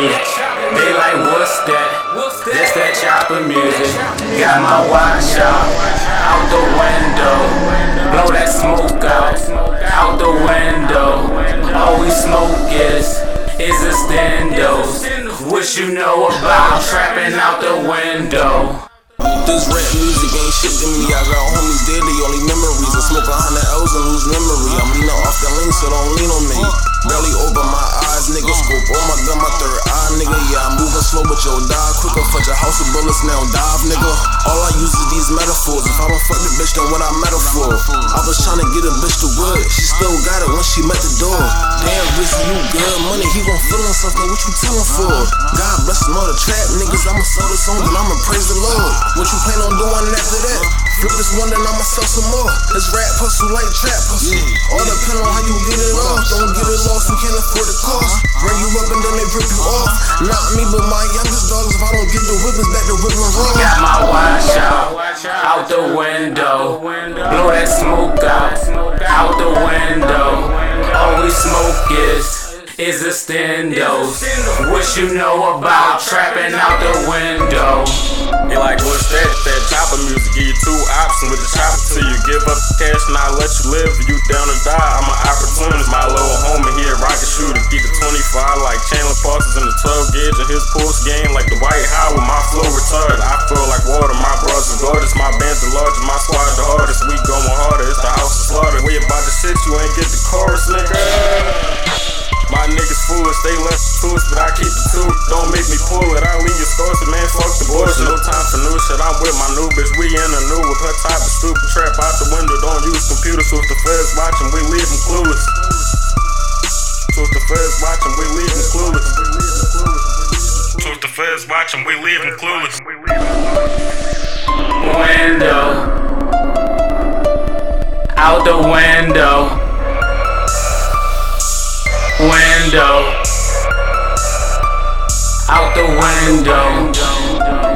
They like, what's that? That's that chopper music. Got my watch out, out the window. Blow that smoke out, out the window. All we smoke is, is a stendos. What you know about trapping out the window? This rap music ain't shit to me. I got homies the only memories. I smoke a hundred L's and lose memory. I'm leaning off the lane, so don't lean on me. Barely open my eyes, nigga. Scope on my gun, my third I'm moving slow, but you'll die quicker. Fuck your house with bullets, now dive, nigga. All I use is these metaphors. If I don't fuck the bitch, then what I metaphor? I was trying to get a bitch to wood. She still got it when she met the door. Damn, Rizzy, you good money. He gon' feel himself, man. What you tellin' for? God bless them all the trap niggas. I'ma sell this song, then I'ma praise the Lord. What you plan on doing after that? Flip this one, then I'ma sell some more. This rap hustle like trap hustle. All depend on how you get it off. Don't get it lost, we can't afford the cost. Bring you up and then they rip you off. Not me, but my youngest dogs. If I don't get the whippers back, the whipping wrong. Got my watch out, out the window. Blow that smoke out, out the window. All we smoke is, is a stendos. What you know about trapping out the window? They like, what's that? That chopper music. Give you two options with the chopper till you give up the cash and I let you live. You down to die. I'm an opportunist. My little homie his pulse game. Like the White House with my flow retarded. I feel like water. My brothers gorgeous. My band's the largest. My squad the hardest. We going harder. It's the house of slaughter. We about to shit. You ain't get the chorus, nigga. My niggas foolish, they less foolish, but I keep it to. Don't make me pull it, I leave your scores, man, fuck the bullshit. No time for new shit, I'm with my new bitch, we in the new with her type of stupid trap out the window. Don't use computers, so if the feds watching, we leave them clueless. If the feds watching, we leave them clueless. Feds watching, we them clueless. Window, out the window. Window, out the window.